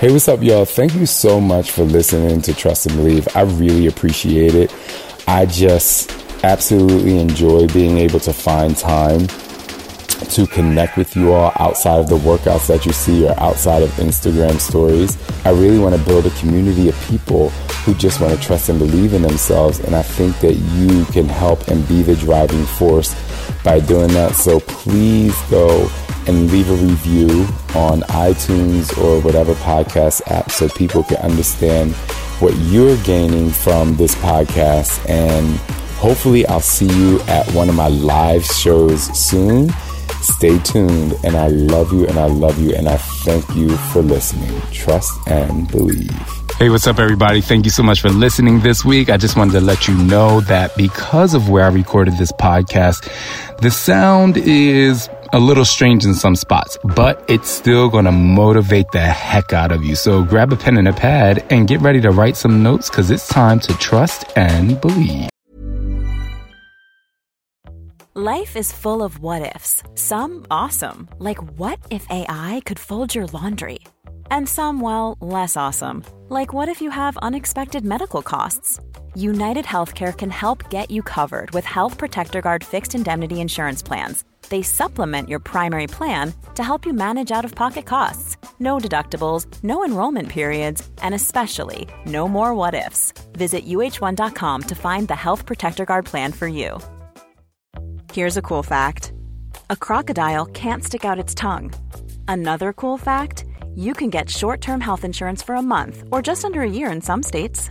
Hey, what's up, y'all? Thank you so much for listening to Trust and Believe. I really appreciate it. I just absolutely enjoy being able to find time to connect with you all outside of the workouts that you see or outside of Instagram stories. I really want to build a community of people who just want to trust and believe in themselves. And I think that you can help and be the driving force by doing that. So please go and leave a review on iTunes or whatever podcast app so people can understand what you're gaining from this podcast. And hopefully, I'll see you at one of my live shows soon. Stay tuned, and I love you, and I love you, and I thank you for listening. Trust and believe. Hey, what's up, everybody? Thank you so much for listening this week. I just wanted to let you know that because of where I recorded this podcast, the sound is a little strange in some spots, but it's still to motivate the heck out of you. So grab a pen and a pad and get ready to write some notes because it's time to trust and believe. Life is full of what ifs, some awesome, like what if AI could fold your laundry? And some, well, less awesome, like what if you have unexpected medical costs? United Healthcare can help get you covered with Health Protector Guard fixed indemnity insurance plans. They supplement your primary plan to help you manage out of pocket costs. No deductibles, no enrollment periods, and especially no more what ifs. Visit uhone.com to find the Health Protector Guard plan for you. Here's a cool fact a crocodile can't stick out its tongue. Another cool fact you can get short term health insurance for a month or just under a year in some states.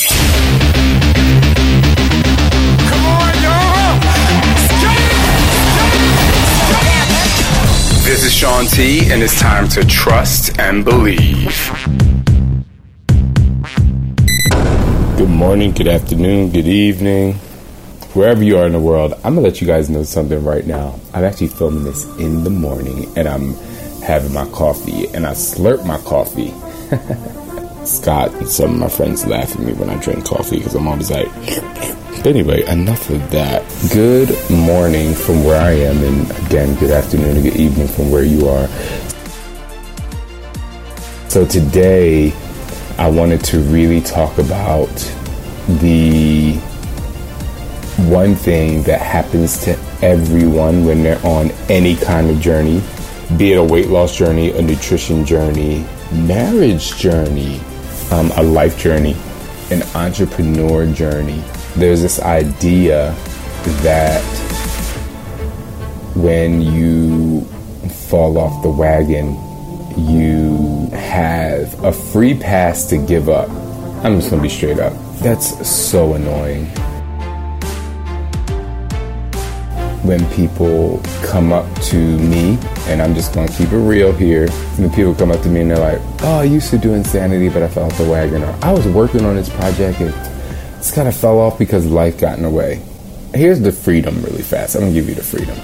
Shaun T, and it's time to trust and believe. Good morning, good afternoon, good evening. Wherever you are in the world, I'm gonna let you guys know something right now. I'm actually filming this in the morning and I'm having my coffee and I slurp my coffee. Scott and some of my friends laugh at me when I drink coffee because I'm always like, but anyway, enough of that. Good morning from where I am, and again, good afternoon and good evening from where you are. So today, I wanted to really talk about the one thing that happens to everyone when they're on any kind of journey be it a weight loss journey, a nutrition journey, marriage journey, um, a life journey, an entrepreneur journey. There's this idea that when you fall off the wagon, you have a free pass to give up. I'm just gonna be straight up. That's so annoying. When people come up to me, and I'm just gonna keep it real here. When people come up to me and they're like, "Oh, I used to do insanity, but I fell off the wagon," or "I was working on this project and it's kind of fell off because life got in the way." Here's the freedom, really fast. I'm gonna give you the freedom.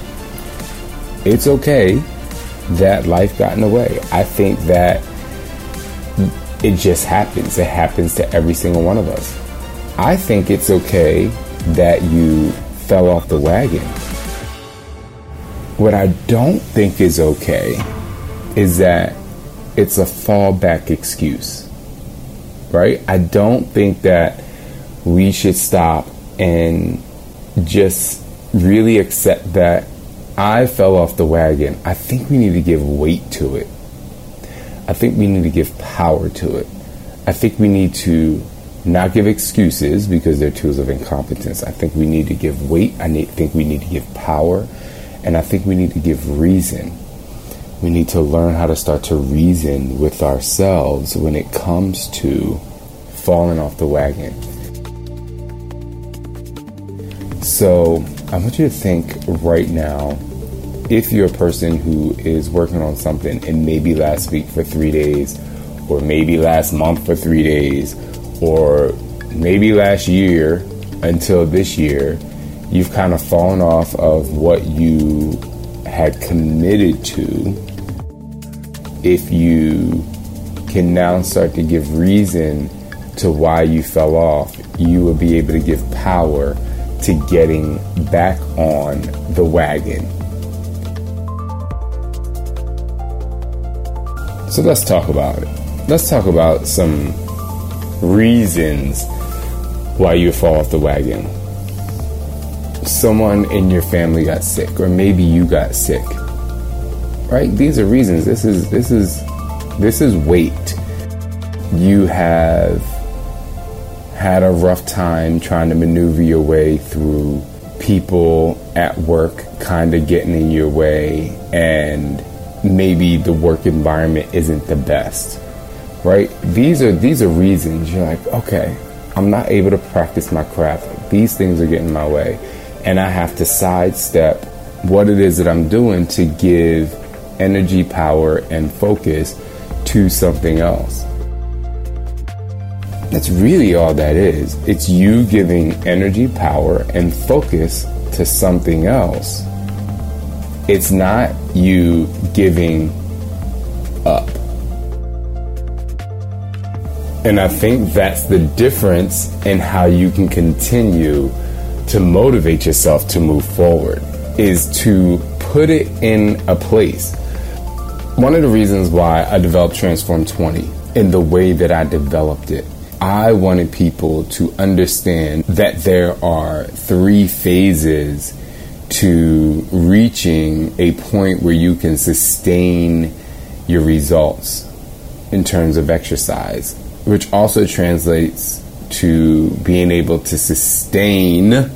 It's okay that life got in the way. I think that it just happens. It happens to every single one of us. I think it's okay that you fell off the wagon what I don't think is okay is that it's a fallback excuse, right? I don't think that we should stop and just really accept that I fell off the wagon. I think we need to give weight to it. I think we need to give power to it. I think we need to not give excuses because they're tools of incompetence. I think we need to give weight. I need, think we need to give power. And I think we need to give reason. We need to learn how to start to reason with ourselves when it comes to falling off the wagon. So I want you to think right now if you're a person who is working on something and maybe last week for three days or maybe last month for three days, or maybe last year until this year, you've kind of fallen off of what you had committed to. If you can now start to give reason to why you fell off, you will be able to give power to getting back on the wagon. So let's talk about it. Let's talk about some reasons why you fall off the wagon. Someone in your family got sick, or maybe you got sick. Right? These are reasons. This is this is this is weight. You have had a rough time trying to maneuver your way through people at work kind of getting in your way and maybe the work environment isn't the best right these are these are reasons you're like okay i'm not able to practice my craft these things are getting in my way and i have to sidestep what it is that i'm doing to give energy power and focus to something else that's really all that is. It's you giving energy, power, and focus to something else. It's not you giving up. And I think that's the difference in how you can continue to motivate yourself to move forward is to put it in a place. One of the reasons why I developed Transform 20 in the way that I developed it I wanted people to understand that there are three phases to reaching a point where you can sustain your results in terms of exercise, which also translates to being able to sustain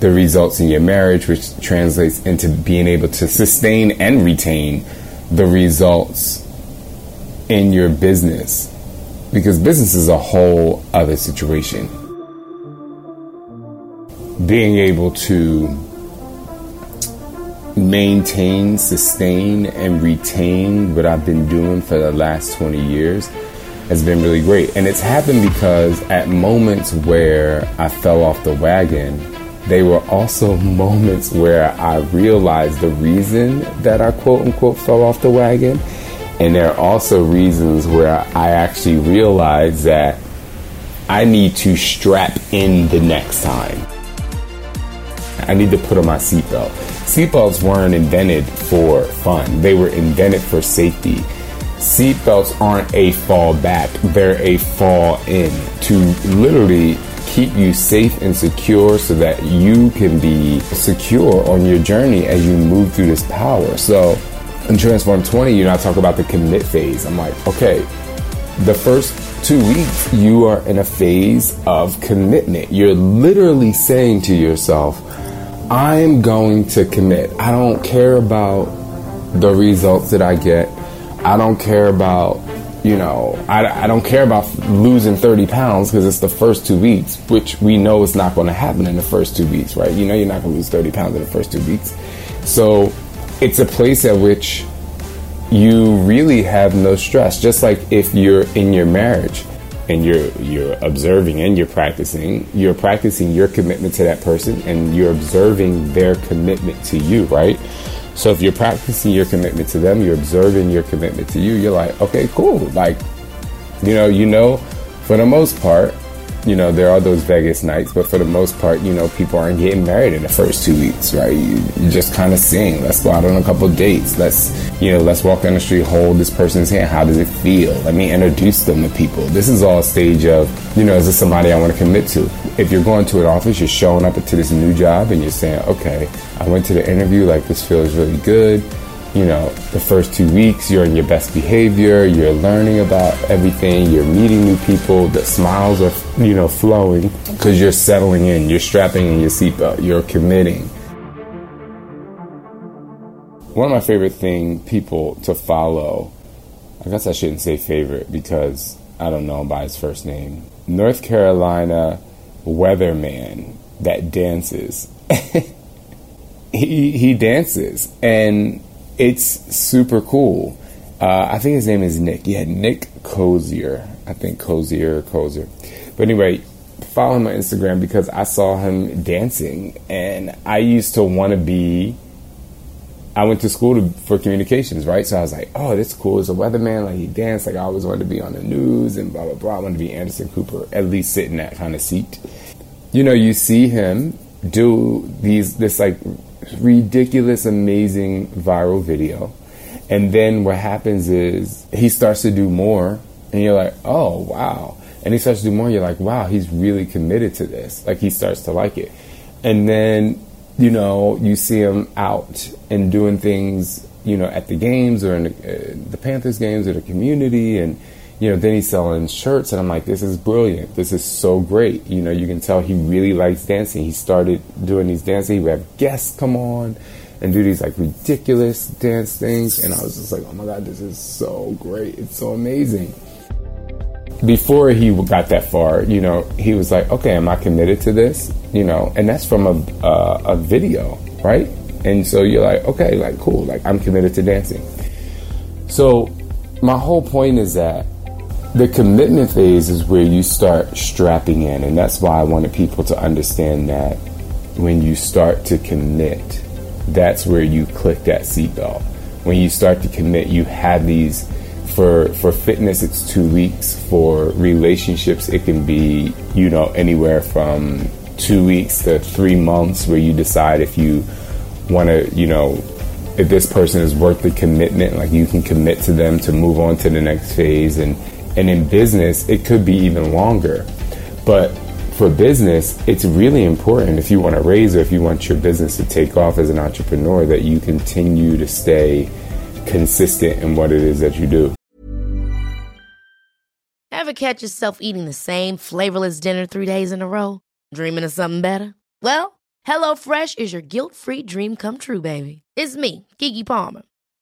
the results in your marriage, which translates into being able to sustain and retain the results in your business because business is a whole other situation. Being able to maintain, sustain, and retain what I've been doing for the last 20 years has been really great. And it's happened because at moments where I fell off the wagon, they were also moments where I realized the reason that I quote unquote fell off the wagon and there are also reasons where I actually realize that I need to strap in the next time. I need to put on my seatbelt. Seatbelts weren't invented for fun, they were invented for safety. Seatbelts aren't a fall back, they're a fall in to literally keep you safe and secure so that you can be secure on your journey as you move through this power. So, in Transform 20, you know, I talk about the commit phase. I'm like, okay, the first two weeks, you are in a phase of commitment. You're literally saying to yourself, I'm going to commit. I don't care about the results that I get. I don't care about, you know, I, I don't care about losing 30 pounds because it's the first two weeks, which we know is not going to happen in the first two weeks, right? You know, you're not going to lose 30 pounds in the first two weeks. So it's a place at which you really have no stress. Just like if you're in your marriage and you're you're observing and you're practicing, you're practicing your commitment to that person and you're observing their commitment to you, right? So if you're practicing your commitment to them, you're observing your commitment to you, you're like, okay, cool. Like, you know, you know, for the most part, you know, there are those Vegas nights, but for the most part, you know, people aren't getting married in the first two weeks, right? You, just kind of seeing. Let's go out on a couple dates. Let's, you know, let's walk down the street, hold this person's hand. How does it feel? Let me introduce them to people. This is all a stage of, you know, is this somebody I want to commit to? If you're going to an office, you're showing up to this new job and you're saying, okay, I went to the interview, like this feels really good you know, the first two weeks, you're in your best behavior, you're learning about everything, you're meeting new people, the smiles are, you know, flowing because you're settling in, you're strapping in your seatbelt, you're committing. One of my favorite thing people to follow, I guess I shouldn't say favorite because I don't know him by his first name. North Carolina weatherman that dances. he he dances and it's super cool. Uh, I think his name is Nick. Yeah, Nick Kosir. I think Kosir Kosir. But anyway, follow him on Instagram because I saw him dancing, and I used to want to be. I went to school to, for communications, right? So I was like, "Oh, this is cool. As a weatherman, like he danced. Like I always wanted to be on the news and blah blah blah. I wanted to be Anderson Cooper, at least sit in that kind of seat." You know, you see him do these this like ridiculous, amazing viral video, and then what happens is he starts to do more, and you're like, "Oh wow." and he starts to do more you're like wow he's really committed to this. Like he starts to like it. And then you know you see him out and doing things you know at the games or in the, uh, the panthers games or the community and you know then he's selling shirts and i'm like this is brilliant this is so great you know you can tell he really likes dancing he started doing these dances he would have guests come on and do these like ridiculous dance things and i was just like oh my god this is so great it's so amazing before he got that far, you know, he was like, okay, am I committed to this? You know, and that's from a, uh, a video, right? And so you're like, okay, like, cool, like, I'm committed to dancing. So, my whole point is that the commitment phase is where you start strapping in. And that's why I wanted people to understand that when you start to commit, that's where you click that seatbelt. When you start to commit, you have these for for fitness it's two weeks for relationships it can be you know anywhere from two weeks to three months where you decide if you want to you know if this person is worth the commitment like you can commit to them to move on to the next phase and and in business it could be even longer but for business it's really important if you want to raise or if you want your business to take off as an entrepreneur that you continue to stay consistent in what it is that you do Ever catch yourself eating the same flavorless dinner three days in a row? Dreaming of something better? Well, HelloFresh is your guilt free dream come true, baby. It's me, Keke Palmer.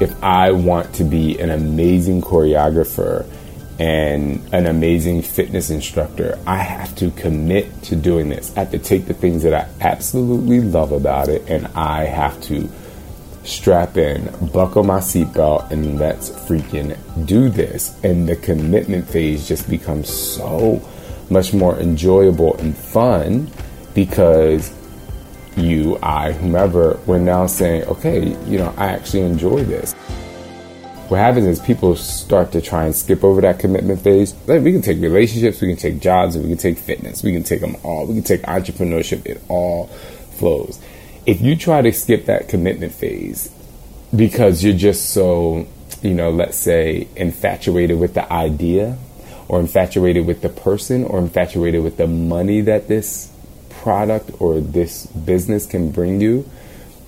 if I want to be an amazing choreographer and an amazing fitness instructor, I have to commit to doing this. I have to take the things that I absolutely love about it and I have to strap in, buckle my seatbelt, and let's freaking do this. And the commitment phase just becomes so much more enjoyable and fun because you, I, whomever, we're now saying, okay, you know, I actually enjoy this. What happens is people start to try and skip over that commitment phase. Like we can take relationships, we can take jobs, we can take fitness. We can take them all. We can take entrepreneurship. It all flows. If you try to skip that commitment phase because you're just so, you know, let's say infatuated with the idea or infatuated with the person or infatuated with the money that this product or this business can bring you,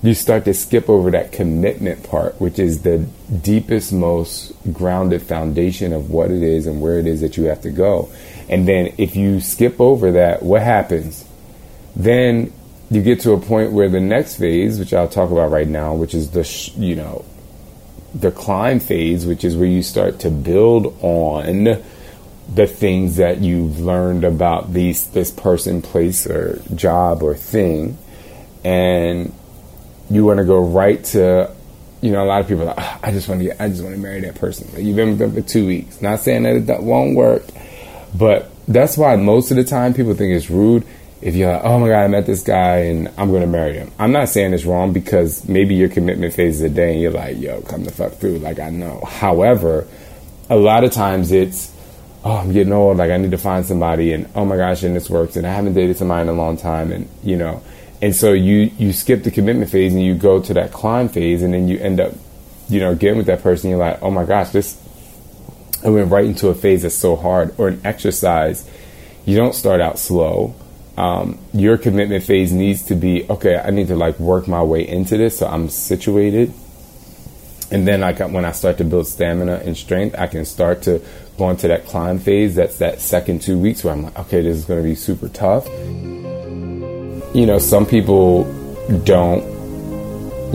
you start to skip over that commitment part, which is the deepest, most grounded foundation of what it is and where it is that you have to go. And then if you skip over that, what happens? Then you get to a point where the next phase, which I'll talk about right now, which is the, sh- you know, the climb phase, which is where you start to build on the things that you've learned about these this person, place, or job or thing, and you want to go right to, you know, a lot of people are like, oh, I just want to get, I just want to marry that person. Like, you've been with them for two weeks. Not saying that it won't work, but that's why most of the time people think it's rude if you're like, oh my god, I met this guy and I'm gonna marry him. I'm not saying it's wrong because maybe your commitment phase is a day and you're like, yo, come the fuck through. Like I know. However, a lot of times it's oh, I'm getting old, like I need to find somebody, and oh my gosh, and this works, and I haven't dated somebody in a long time, and you know, and so you you skip the commitment phase and you go to that climb phase, and then you end up, you know, getting with that person. You're like, oh my gosh, this. I went right into a phase that's so hard, or an exercise. You don't start out slow. Um, your commitment phase needs to be okay. I need to like work my way into this, so I'm situated and then I got, when I start to build stamina and strength, I can start to go into that climb phase, that's that second two weeks where I'm like, okay, this is going to be super tough. You know, some people don't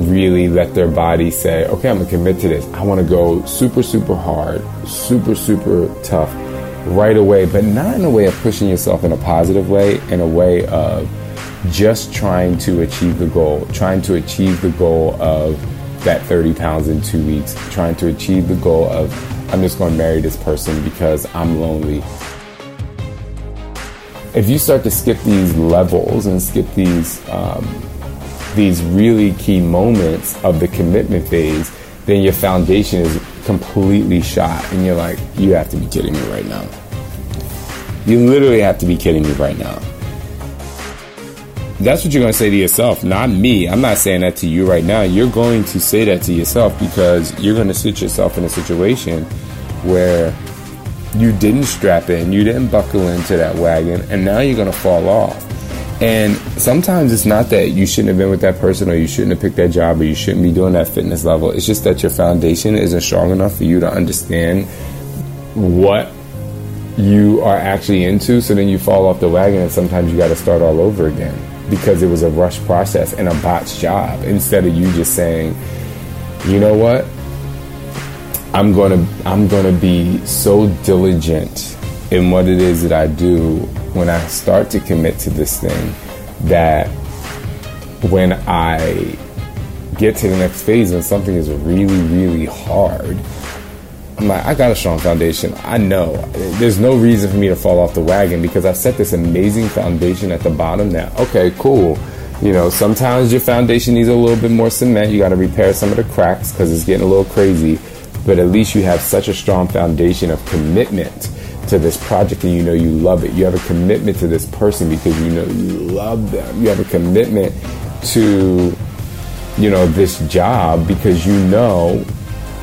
really let their body say, okay, I'm going to commit to this. I want to go super, super hard, super, super tough right away, but not in a way of pushing yourself in a positive way, in a way of just trying to achieve the goal, trying to achieve the goal of that 30 pounds in two weeks, trying to achieve the goal of I'm just going to marry this person because I'm lonely. If you start to skip these levels and skip these um, these really key moments of the commitment phase, then your foundation is completely shot, and you're like, you have to be kidding me right now. You literally have to be kidding me right now. That's what you're going to say to yourself, not me. I'm not saying that to you right now. You're going to say that to yourself because you're going to sit yourself in a situation where you didn't strap in, you didn't buckle into that wagon, and now you're going to fall off. And sometimes it's not that you shouldn't have been with that person or you shouldn't have picked that job or you shouldn't be doing that fitness level. It's just that your foundation isn't strong enough for you to understand what you are actually into. So then you fall off the wagon and sometimes you got to start all over again because it was a rush process and a botched job instead of you just saying, you know what? I'm to I'm to be so diligent in what it is that I do when I start to commit to this thing that when I get to the next phase and something is really really hard I'm like, I got a strong foundation. I know there's no reason for me to fall off the wagon because I've set this amazing foundation at the bottom now. okay, cool. You know, sometimes your foundation needs a little bit more cement. You got to repair some of the cracks because it's getting a little crazy. But at least you have such a strong foundation of commitment to this project and you know you love it. You have a commitment to this person because you know you love them. You have a commitment to, you know, this job because you know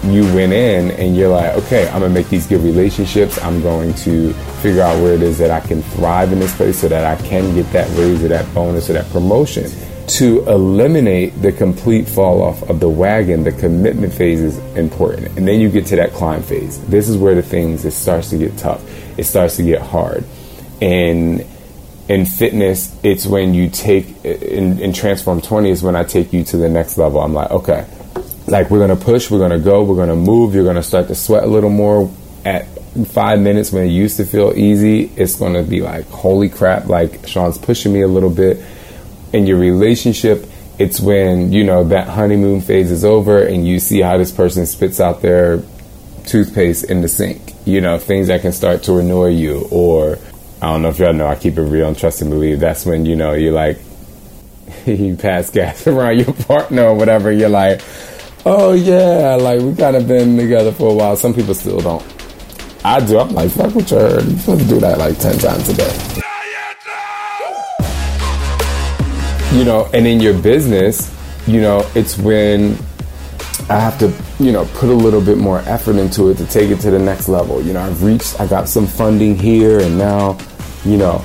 you went in and you're like, okay, I'm gonna make these good relationships. I'm going to figure out where it is that I can thrive in this place so that I can get that raise or that bonus or that promotion. To eliminate the complete fall off of the wagon, the commitment phase is important. And then you get to that climb phase. This is where the things it starts to get tough. It starts to get hard. And in fitness, it's when you take in, in Transform 20 is when I take you to the next level. I'm like, okay, like we're gonna push, we're gonna go, we're gonna move. You're gonna start to sweat a little more at five minutes when it used to feel easy. It's gonna be like, holy crap! Like Shaun's pushing me a little bit. In your relationship, it's when you know that honeymoon phase is over and you see how this person spits out their toothpaste in the sink. You know things that can start to annoy you, or I don't know if y'all know. I keep it real and trust and believe. That's when you know you're like you pass gas around your partner or whatever. You're like oh yeah, like we kind of been together for a while. Some people still don't. I do. I'm like, fuck you heard. You supposed to do that like ten times a day. You know, and in your business, you know, it's when I have to, you know, put a little bit more effort into it to take it to the next level. You know, I've reached, I got some funding here, and now, you know,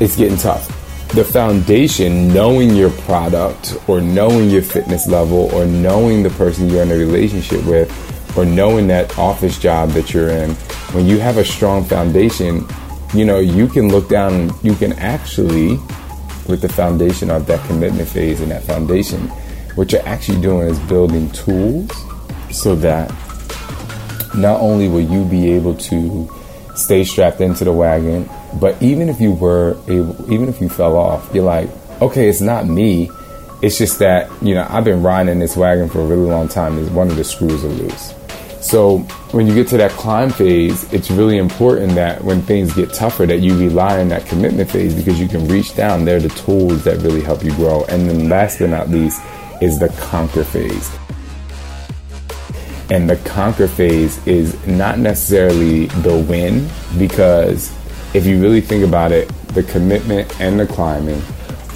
it's getting tough the foundation, knowing your product or knowing your fitness level or knowing the person you're in a relationship with or knowing that office job that you're in, when you have a strong foundation, you know, you can look down you can actually, with the foundation of that commitment phase and that foundation, what you're actually doing is building tools so that not only will you be able to stay strapped into the wagon but even if you were able, even if you fell off, you're like, okay, it's not me. It's just that, you know, I've been riding this wagon for a really long time. Is one of the screws are loose. So when you get to that climb phase, it's really important that when things get tougher, that you rely on that commitment phase because you can reach down. They're the tools that really help you grow. And then last but not least is the conquer phase. And the conquer phase is not necessarily the win because if you really think about it, the commitment and the climbing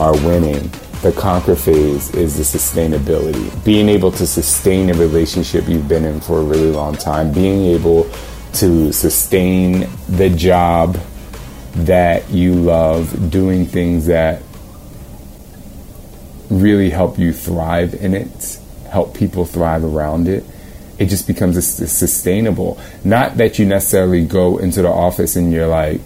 are winning. The conquer phase is the sustainability. Being able to sustain a relationship you've been in for a really long time, being able to sustain the job that you love, doing things that really help you thrive in it, help people thrive around it. it just becomes a, a sustainable. Not that you necessarily go into the office and you're like,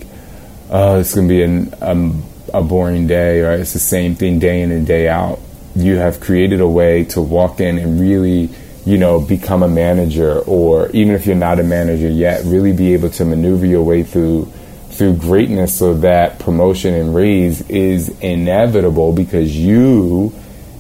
oh, it's going to be an, um, a boring day or it's the same thing day in and day out. You have created a way to walk in and really, you know, become a manager or even if you're not a manager yet, really be able to maneuver your way through through greatness so that promotion and raise is inevitable because you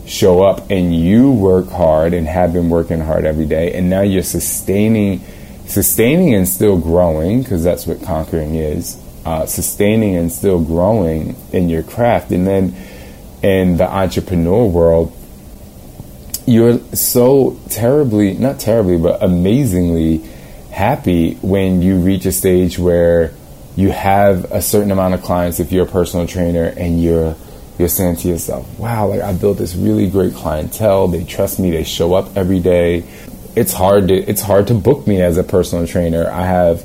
show up and you work hard and have been working hard every day and now you're sustaining sustaining and still growing because that's what conquering is uh, sustaining and still growing in your craft and then in the entrepreneur world you're so terribly not terribly but amazingly happy when you reach a stage where you have a certain amount of clients if you're a personal trainer and you're you're saying to yourself, wow, like I built this really great clientele. They trust me. They show up every day. It's hard to, it's hard to book me as a personal trainer. I have,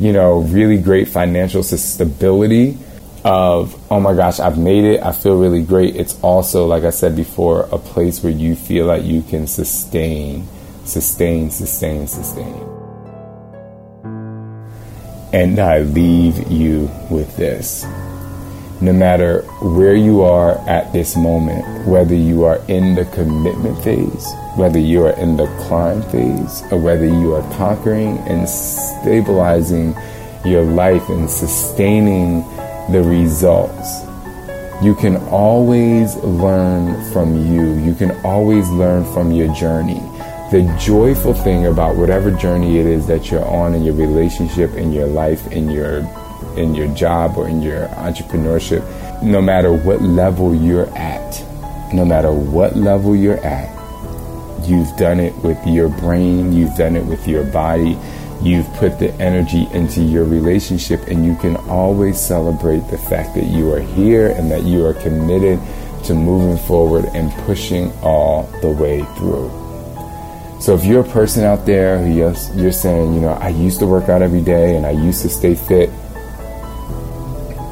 you know, really great financial stability of, oh my gosh, I've made it. I feel really great. It's also, like I said before, a place where you feel like you can sustain, sustain, sustain, sustain. And I leave you with this no matter where you are at this moment, whether you are in the commitment phase, whether you are in the climb phase, or whether you are conquering and stabilizing your life and sustaining the results, you can always learn from you. You can always learn from your journey. The joyful thing about whatever journey it is that you're on in your relationship, in your life, in your in your job or in your entrepreneurship, no matter what level you're at, no matter what level you're at, you've done it with your brain, you've done it with your body, you've put the energy into your relationship, and you can always celebrate the fact that you are here and that you are committed to moving forward and pushing all the way through. So if you're a person out there who you're, saying, you know, I used to work out every day and I used to stay fit,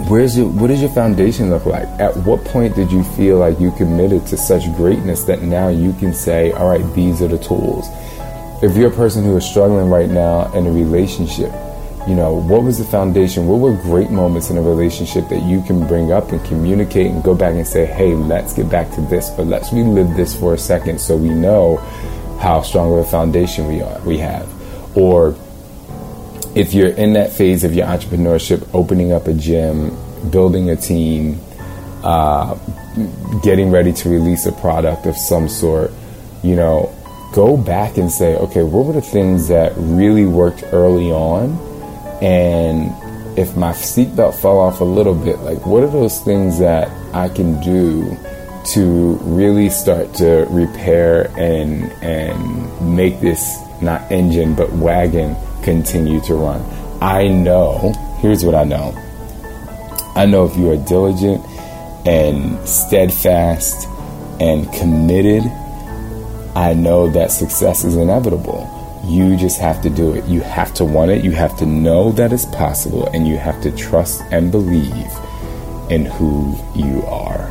where's your what does your foundation look like? At what point did you feel like you committed to such greatness that now you can say all right these are the tools. If you're a person who is struggling right now in a relationship you know what was the foundation? What were great moments in a relationship that you can bring up and communicate and go back and say hey let's get back to this but let's relive this for a second so we know how strong of a foundation we are we have or if you're in that phase of your entrepreneurship, opening up a gym, building a team, uh, getting ready to release a product of some sort, you know, go back and say, okay, what were the things that really worked early on? And if my seatbelt fell off a little bit, like what are those things that I can do to really start to repair and and make this not engine but wagon continue to run. I know, here's what I know. I know if you are diligent and steadfast and committed, I know that success is inevitable. You just have to do it. You have to want it. You have to know that it's possible. And you have to trust and believe in who you are.